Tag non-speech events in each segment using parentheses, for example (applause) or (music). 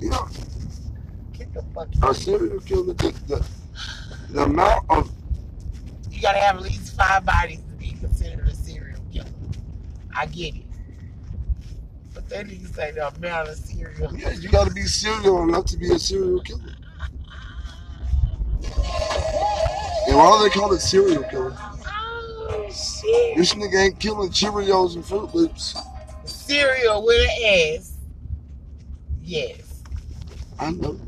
Yeah, Get the fuck a serial killer. The, the, the amount of You gotta have at least five bodies to be considered a serial killer. I get it. But that nigga say the amount of serial yeah, you got to be serial enough to be a serial killer. And why do they call it serial killer? Oh shit. This nigga ain't killing Cheerios and Froot Loops. Cereal with an S. Yes. I know,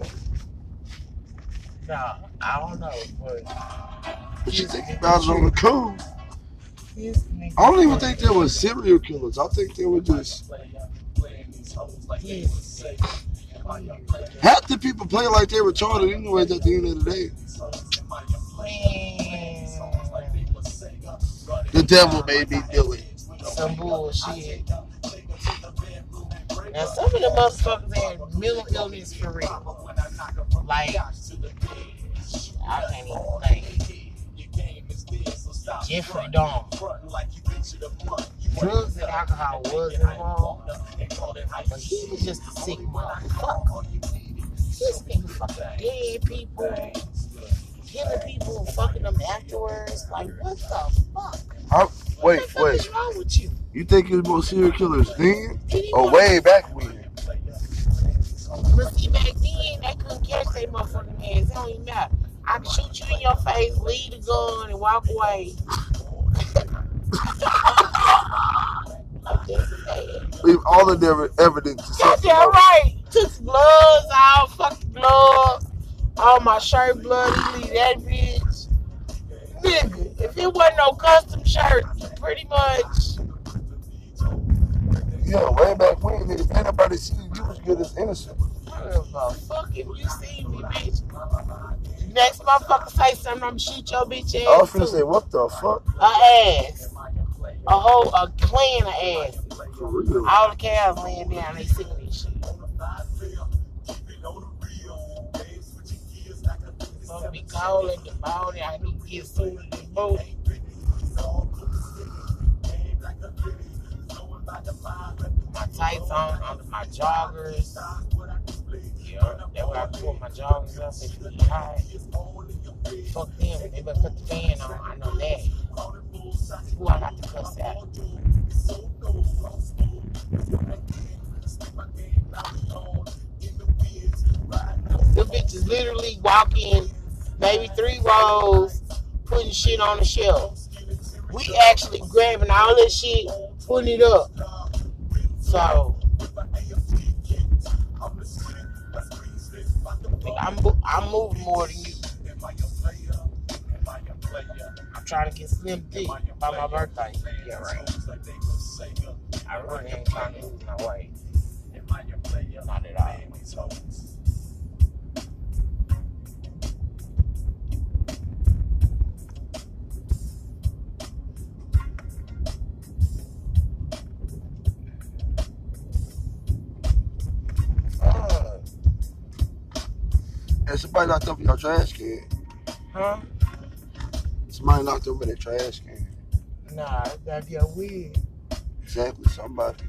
No, I don't know, but but you think about it on the cool. I don't even think they were serial killers. I think they were just half the people play like they're retarded anyways. At the end of the day, the devil made me do it. some bullshit. Now some of the motherfuckers had mental illness for real. Like I can't even think. Jeffrey Dahmer. Drugs and alcohol was involved, but he was just a sick motherfucker. This nigga fucking dead people, killing people fucking them afterwards. Like what the fuck? What wait, the wait. is wrong with you? You think it was more serial killers then, or way back when? But see, back then, they couldn't catch their motherfucking ass. It don't even matter. I can shoot you in your face, leave the gun, and walk away. I'm just saying. Leave all of their evidence. to That's that right. Took the gloves out, fucking gloves, all my shirt bloody, leave that bitch. Nigga, if it wasn't no custom shirt, pretty much. Yeah, way back when, nigga, if anybody see you, you was good as innocent. I don't give a fuck if you see me, bitch. Next motherfucker say something, I'm shoot your bitch ass. I was finna say, what the fuck? a ass. A whole a clan of ass. All the cows laying down, they of this shit. Gonna be at the body, I need to get to the My tights on, under my joggers. Yeah, that's what I put my joggers up if get hot. Fuck them, they better put the fan on, I know that. Who I got to cuss out? The bitches literally walking maybe three rows, putting shit on the shelf. We actually grabbing all this shit, putting it up. So I'm I'm moving more than you. I'm trying to get slim thick by my birthday. Yeah, right. I really ain't trying to lose my weight. Not at all. Somebody locked up in your trash can. Huh? Somebody locked up in their trash can. Nah, that got weird. Exactly, somebody.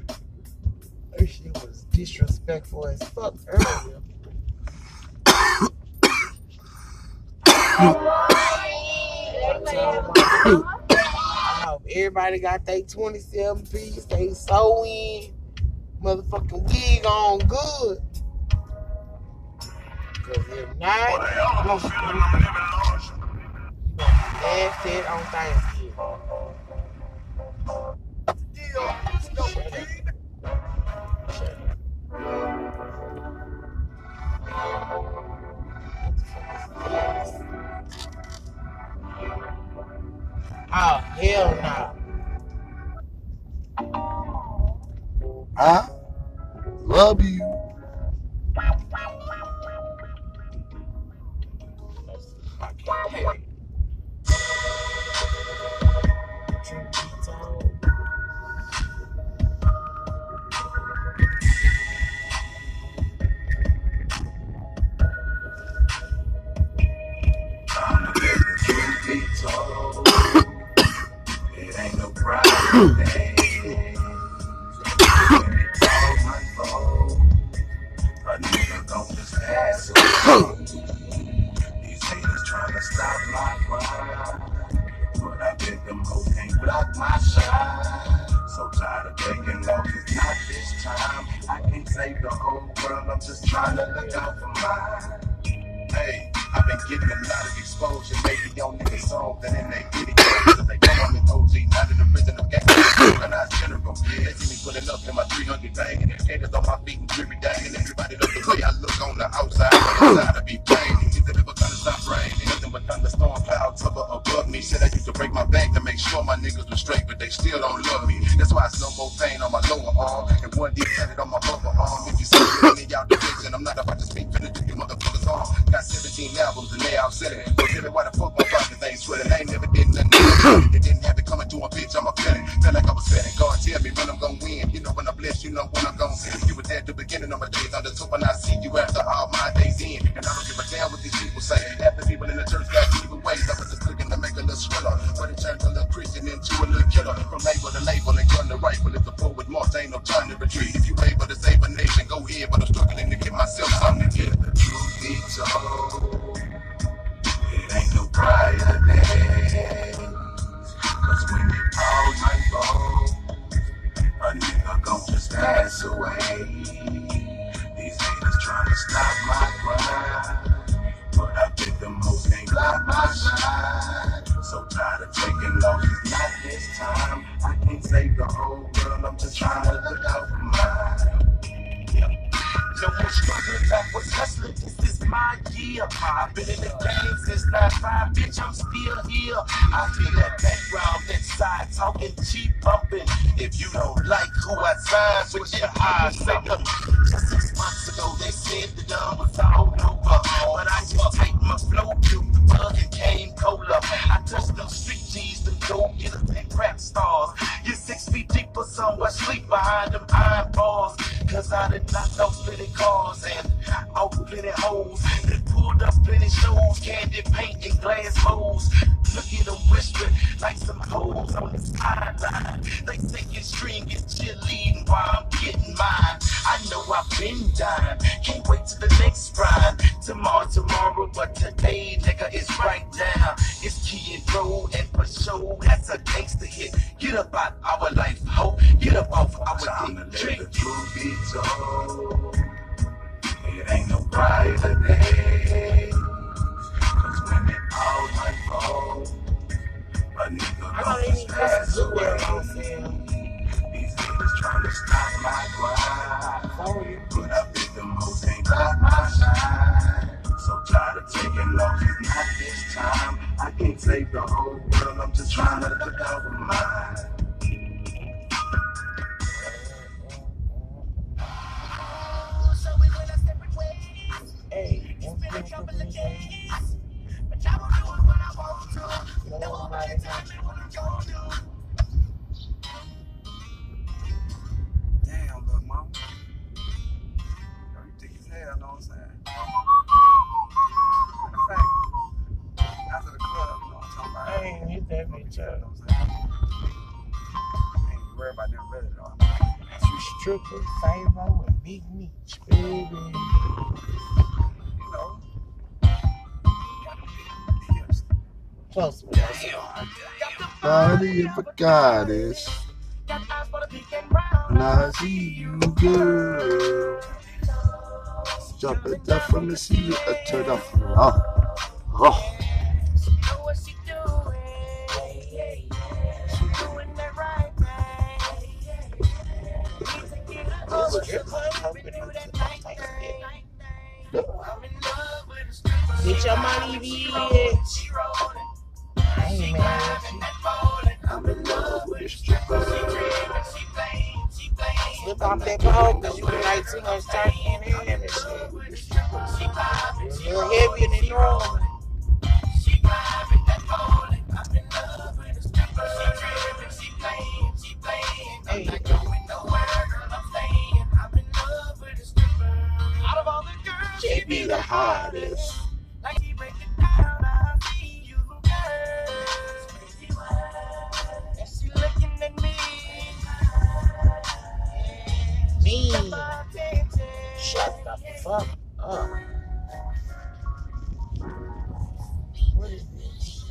That shit was disrespectful as fuck earlier. I tell my- I hope everybody got their 27 piece, they sew in, motherfucking wig on good. Cause if not, you gonna be laughed at on Thanksgiving. Oh, hell no. I love you. You know when I'm gonna sin. You were there at the beginning of my days. I'm the top when I see you after all my days in. And I don't give a damn what these people say. Half the people in the church got evil ways. I was just looking to make a little thriller. But it turned a little Christian into a little killer. From label to label and gun to rifle. It's a forward march, ain't no time to retreat. If you able to save a nation, go ahead. But I'm struggling to get myself something to get. Truth be told, it ain't no brighter. Cause when it all unfolds, gon' just pass away. These haters trying to stop my grind. But I think the most can't block my shine. So tired of taking losses, not this time. I can't save the whole world, I'm just trying to look out for mine. No more struggling, backwards hustling. This is my year. I've been in the game since 95, bitch. I'm still here. I feel that background, that side talking, cheap bumping. If you don't like who I signed with your eyes, say. Just six months ago, they said the done was all A goddess. When I see you, girl. Jump it up from the sea, I turn off. Ah. Oh, oh. Oh, Shut the fuck up. What is this?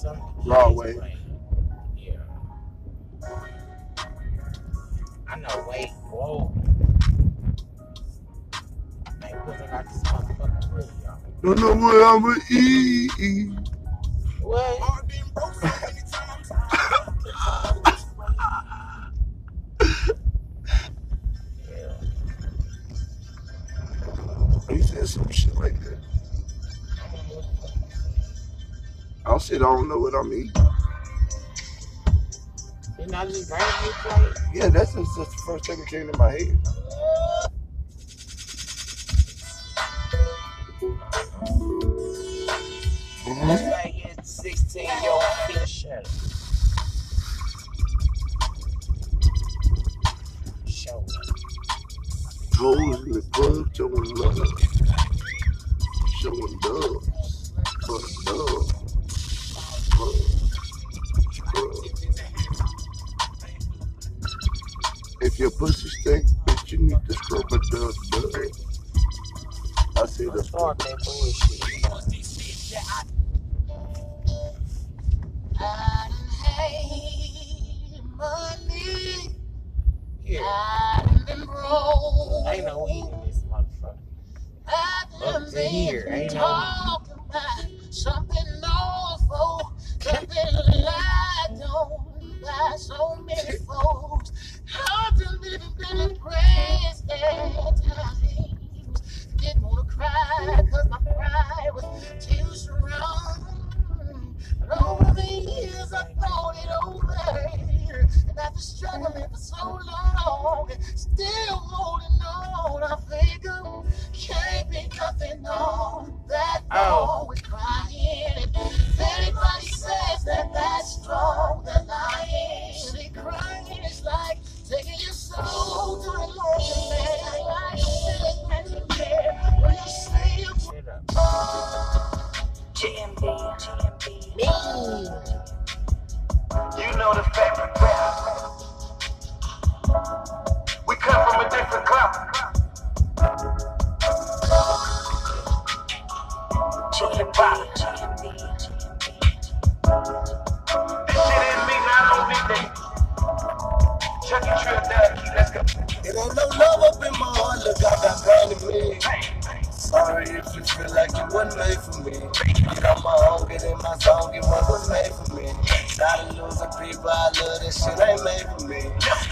Some Broadway. Yeah. I know, wait, whoa. Man, put this motherfucking y'all. Don't know what I'ma eat. Don't know what eating. Didn't I just bring you plate? Yeah, that's just, that's the first thing that came to my head. Mhm. That's like it's 16 year old. Show. In the club showing love, showing love, for the love, love, love. If your pussy stink, bitch, you need to scrub a dub dub. I said the Start that bullshit. I done had money. Here. I done been broke. Ain't no weed in this motherfucker. I done Up to here, been ain't no Lied on by so many folks. I've done been, been impressed at. Didn't wanna cry cause my pride was too strong. But over the years I thought it over. And after struggling for so long, still was made for me. Tired of losing people, I love this shit ain't made for me.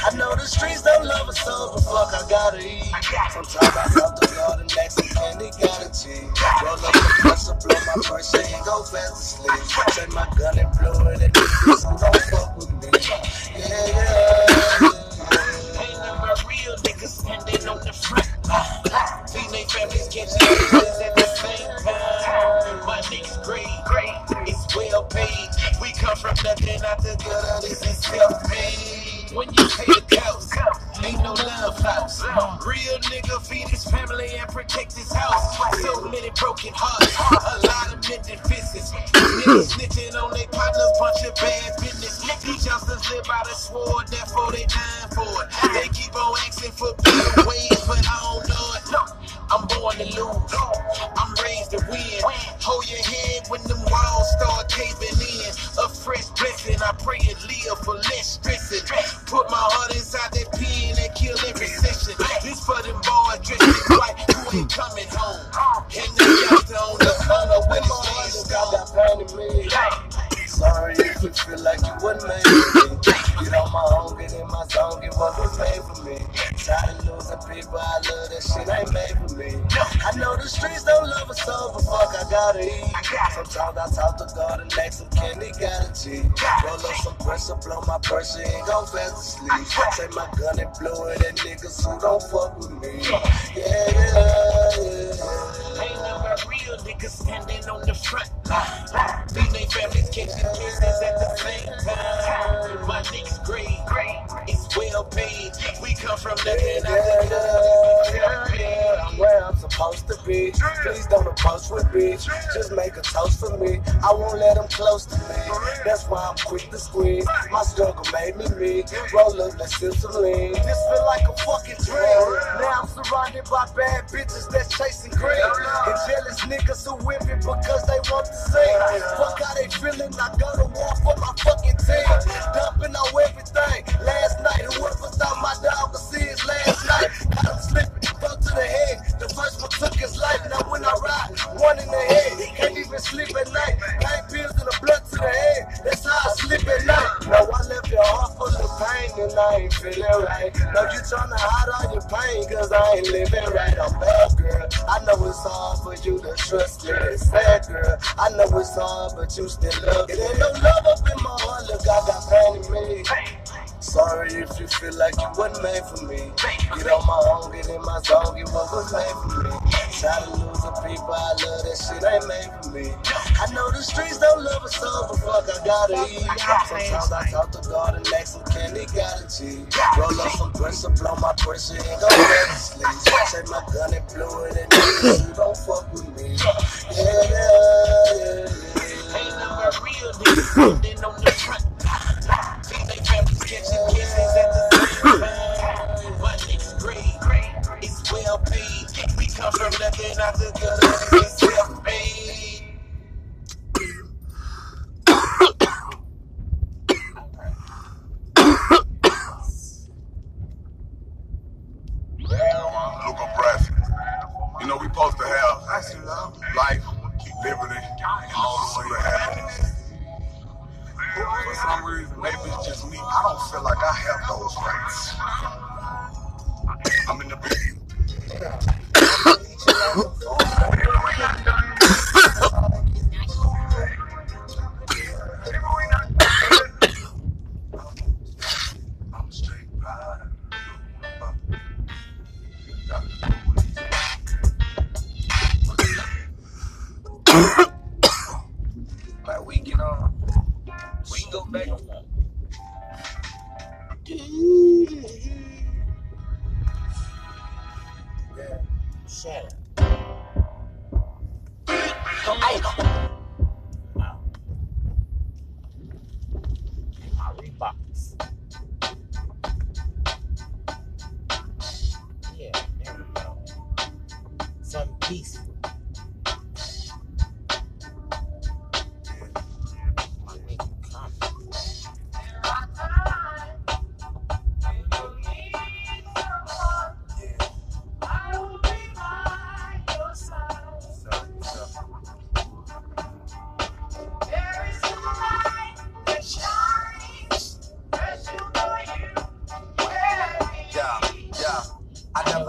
I know the streets don't love us so, but fuck, I gotta eat. Sometimes I talk to God and ask him, can he gotta cheat? Roll up the pressure, blow my pressure, and go fast to sleep. Take my gun and blow it, and who don't fuck with me. Yeah, yeah. Ain't real niggas standing on the front line. Teenage families catching at the same time. My niggas it's well paid. We come from nothing not the gutter, this is self-made. When you pay the cost, ain't no love house. Real nigga feed his family and protect his house. So many broken hearts, a lot of mental fistings. Niggas snitching on their partners, bunch of bad business. These youngsters live by the sword, therefore they dying for it. They keep on asking for better ways, but I don't know it. I'm born to lose. I'm raised to win. Hold your head when them walls start caving in. Pressure, blow my pressure, and go fast asleep. sleep. Take my gun and blow it at niggas who don't I won't let them close to me. That's why I'm quick to squeeze. My struggle made me me. Roll up, let's sip some lean. This feel like a fucking dream. Now I'm surrounded by bad bitches that's chasing green. And jealous niggas who me because they want to sing. Fuck how they feeling. I got to war for my fucking team. Dumping on everything. Last night, whoever thought my dog the head. The first one took his life. Now when I ride, one in the head. Can't even sleep at night. Nine pills and a blood to the head. That's how I sleep at night. Now I left your heart full of pain and I ain't feeling right. Now you trying to hide all your pain cause I ain't living right. I'm bad, girl. I know it's hard for you to trust me. It's sad, girl. I know it's hard, but you still love it. Ain't no love up in my heart. Look, I got pain in me. Sorry if you feel like you wasn't made for me. Get on my own, get in my zone, get what was made for me. Try to lose the people I love, that shit ain't made for me. I know the streets don't love us so, but fuck, I gotta eat. Sometimes I talk to God and ask him, can he got a G? Roll up some pressure, blow my pressure, and go let me sleep. Take my gun and blow it, and you (coughs) don't fuck with me.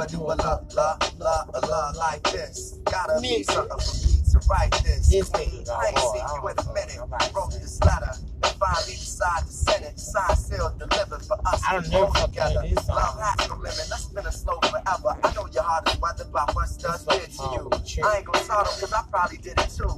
Do a love, love, love, a like this. Gotta be something for me to write this. Nigga I ain't seen you in a minute. Wrote this letter finally decided to send it. Signed, sealed, delivered for us. I don't know go if I together. played this song. Love has no limit. Let's spin it slow forever. I know your heart is weathered by what did to you. I ain't gonna start cause I probably did it too.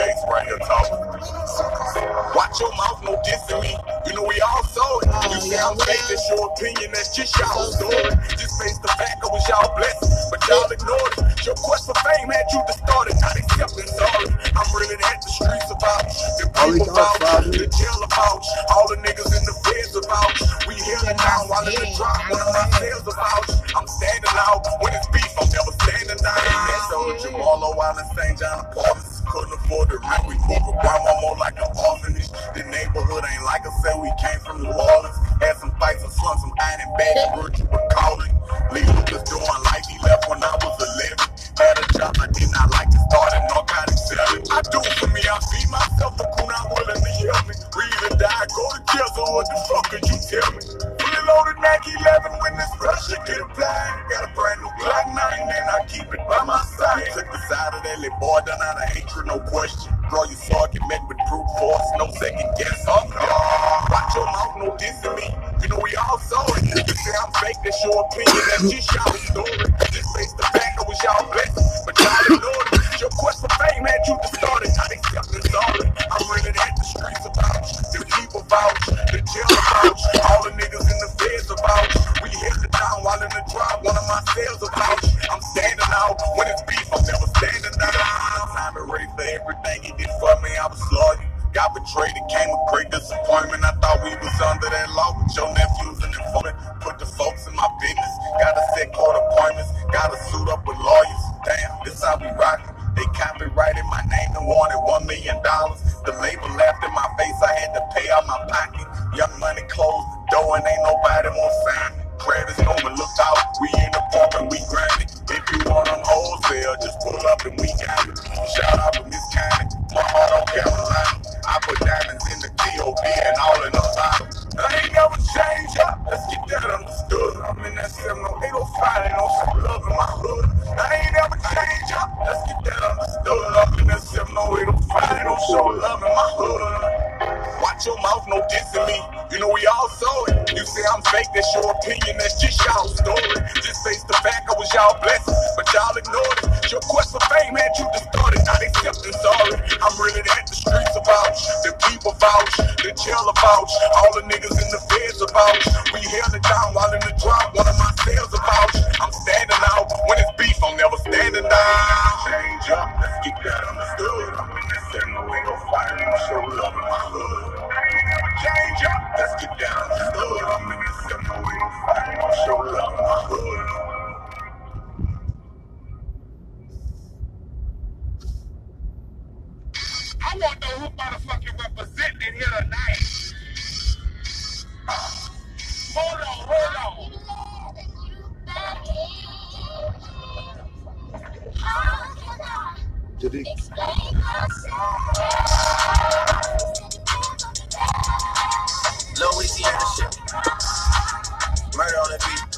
Gates right here talking. Watch your mouth, no dissing me. You know we all saw it. You say I'm fake, that's your opinion, that's just y'all story. Just face the fact I was y'all blessed, but y'all ignored it. Your quest for fame had you distorted, not accepting sorry. I'm really at the streets about the All these people about the jail about all the niggas in the feds about. We hear it now while in the drop, one of my sales about. I'm standing out when it's beef, I'm never standing down. That sold Jamalo while in St. John Apartments. Couldn't afford the rent, we moved with grandma more like an orphanage. The neighborhood ain't like I said, we came from New Orleans. Had some fights and slung some iron and word you were calling. Lee Lucas doing like he left when I was 11. Had a job I did not like to start and narcotic selling. I do it for me, I feed myself the coon, I'm willing to help me. Breathe and die, go to jail, so what the fuck could you tell me? Fully loaded Mac 11 when this pressure get applied. That boy done out of hatred, no question. Draw your sword, get met with brute force, no second guess. Oh, no. Watch your mouth, no dissing me. You know we all saw it. You say I'm fake, that's your opinion, that's just y'all story. Just face the fact I was y'all blessed, I want to know who motherfucking representing here tonight. Hold on, hold on. Did he? Louisiana shit. Murder on the beat.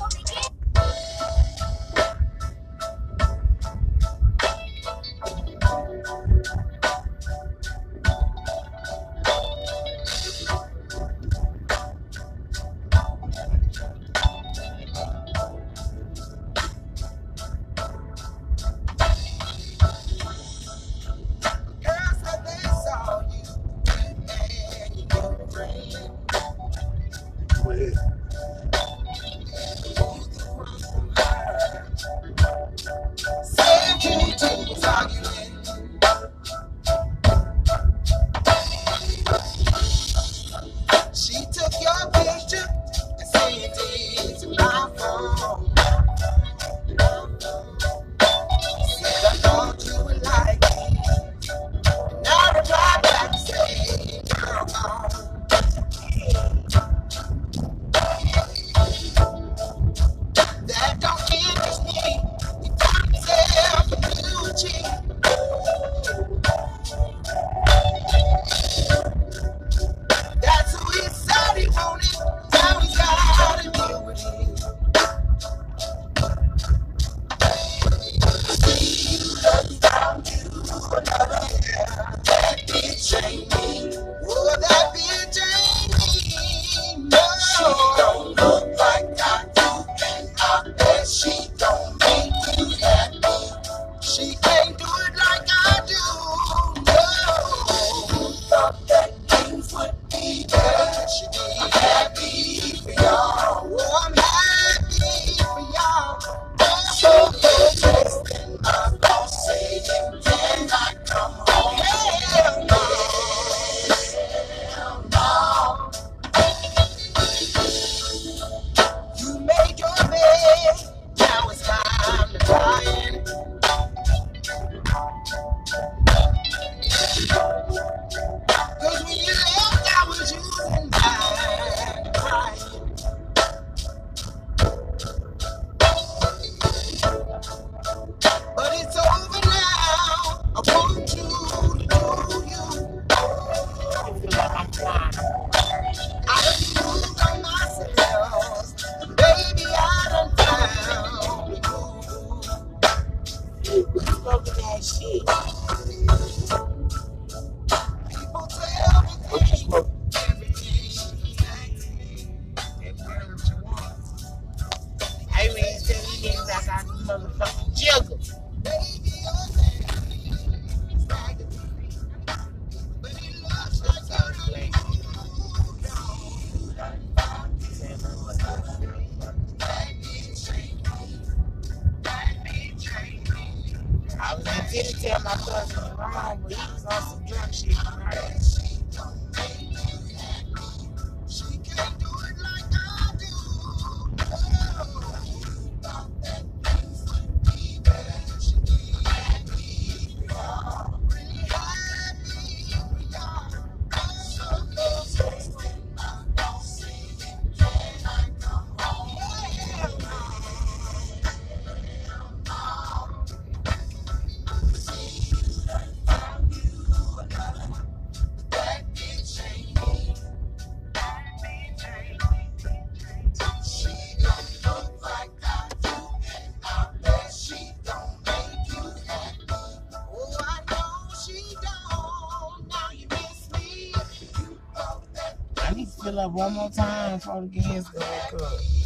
Up one more time before the gas go up.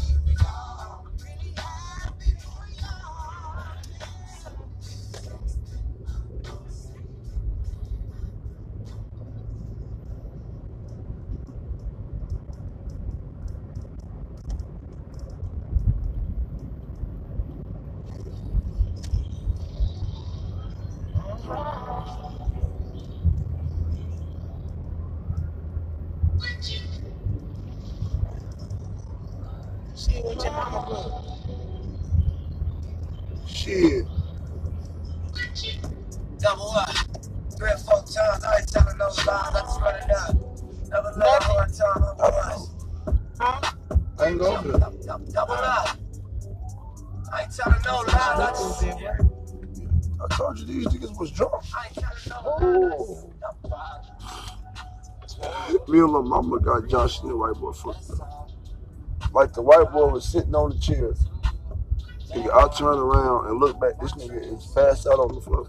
Double up. Three or four times, I ain't telling no lies, I just run it up. Never let a hard time over us. Huh? I ain't go there. Double, double, double up. I ain't telling no lies, I just. who's at work. I told you these niggas was drunk. I ain't telling no lies. Me and my mama got Josh and the white boy fucked up. Like the white boy was sitting on the chair. Nigga, I turn around and look back. This nigga is passed out on the floor.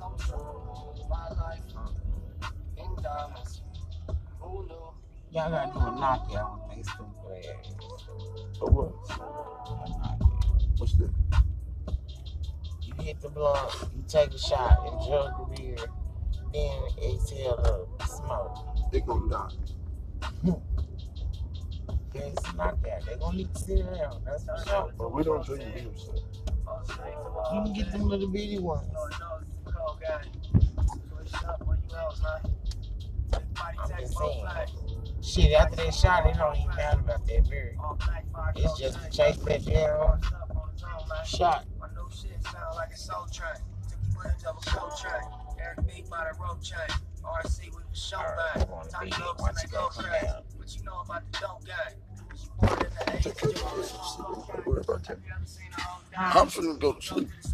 Y'all gotta do a knockout with they stupid ass. Oh, what? A knockout. What's that? You hit the blunt, you take a shot and jug the beer, then exhale the smoke. They gonna die. (laughs) It's a knockout. They gonna need to sit around. That's for sure. But we don't drink beer, so. You can get them little bitty ones. I'm just saying. Shit, after that shot, it don't even matter about that beer. It's just to chase that damn shot. My new shit sound like a soul train. Took the footage of a cold train. Eric B by the rope chain. RC with the show Alright, bang. I wanna Tiny be it looks once and you they go go come crazy. down. What you know about the dope gang? She born in the 80s. Don't worry about that. You ever seen her own Huh? I'm finna go to sleep. Streets,